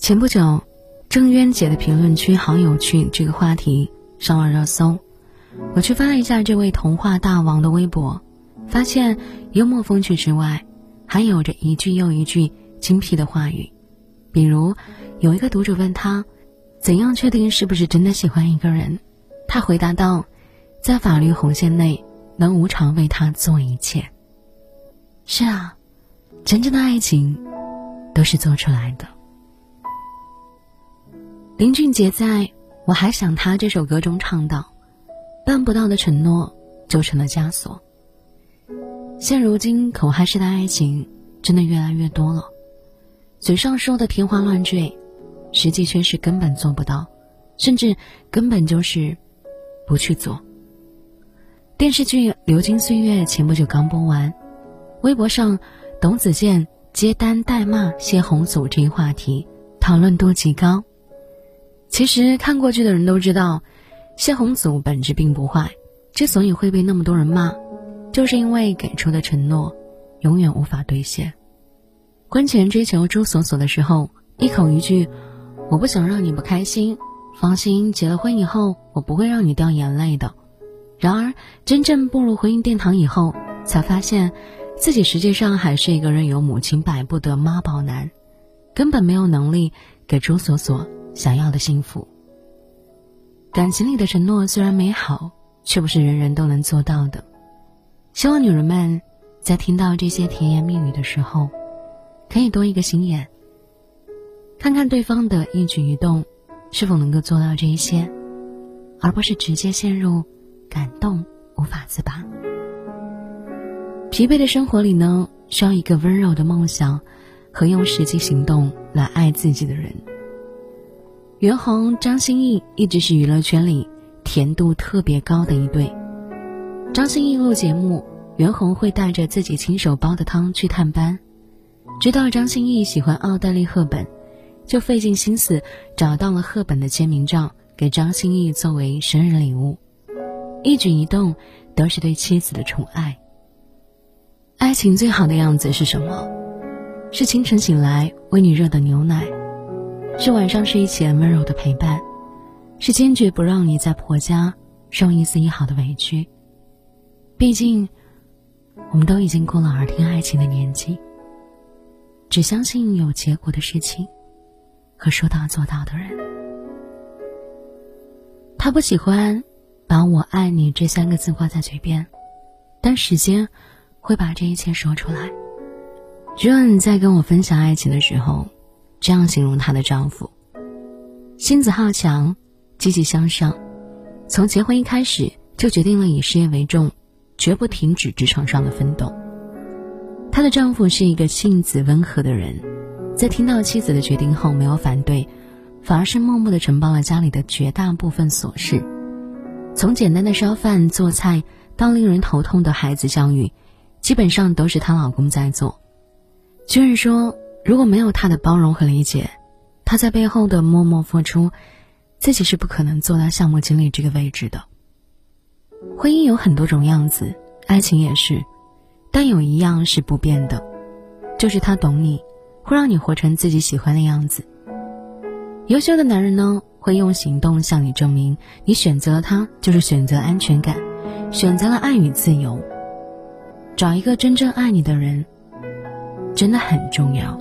前不久，郑渊洁的评论区好有趣这个话题上了热搜。我去翻了一下这位童话大王的微博，发现幽默风趣之外，还有着一句又一句精辟的话语。比如，有一个读者问他，怎样确定是不是真的喜欢一个人？他回答道，在法律红线内，能无偿为他做一切。是啊，真正的爱情，都是做出来的。林俊杰在《我还想他》这首歌中唱道：“办不到的承诺，就成了枷锁。”现如今口嗨式的爱情真的越来越多了，嘴上说的天花乱坠，实际却是根本做不到，甚至根本就是不去做。电视剧《流金岁月》前不久刚播完，微博上董子健接单代骂谢红祖这一话题讨论度极高。其实看过剧的人都知道，谢宏祖本质并不坏，之所以会被那么多人骂，就是因为给出的承诺永远无法兑现。婚前追求朱锁锁的时候，一口一句“我不想让你不开心，放心，结了婚以后我不会让你掉眼泪的”。然而真正步入婚姻殿堂以后，才发现自己实际上还是一个任由母亲摆布的妈宝男，根本没有能力给朱锁锁。想要的幸福。感情里的承诺虽然美好，却不是人人都能做到的。希望女人们在听到这些甜言蜜语的时候，可以多一个心眼，看看对方的一举一动是否能够做到这一些，而不是直接陷入感动无法自拔。疲惫的生活里呢，需要一个温柔的梦想和用实际行动来爱自己的人。袁弘、张歆艺一直是娱乐圈里甜度特别高的一对。张歆艺录节目，袁弘会带着自己亲手煲的汤去探班。知道张歆艺喜欢奥黛丽·赫本，就费尽心思找到了赫本的签名照，给张歆艺作为生日礼物。一举一动都是对妻子的宠爱。爱情最好的样子是什么？是清晨醒来为你热的牛奶。是晚上睡前温柔的陪伴，是坚决不让你在婆家受一丝一毫的委屈。毕竟，我们都已经过了耳听爱情的年纪，只相信有结果的事情和说到做到的人。他不喜欢把我爱你这三个字挂在嘴边，但时间会把这一切说出来。只有你在跟我分享爱情的时候。这样形容她的丈夫：心子好强，积极向上，从结婚一开始就决定了以事业为重，绝不停止职场上的奋斗。她的丈夫是一个性子温和的人，在听到妻子的决定后没有反对，反而是默默的承包了家里的绝大部分琐事，从简单的烧饭做菜到令人头痛的孩子教育，基本上都是她老公在做。就是说。如果没有他的包容和理解，他在背后的默默付出，自己是不可能做到项目经理这个位置的。婚姻有很多种样子，爱情也是，但有一样是不变的，就是他懂你，会让你活成自己喜欢的样子。优秀的男人呢，会用行动向你证明，你选择了他就是选择安全感，选择了爱与自由。找一个真正爱你的人，真的很重要。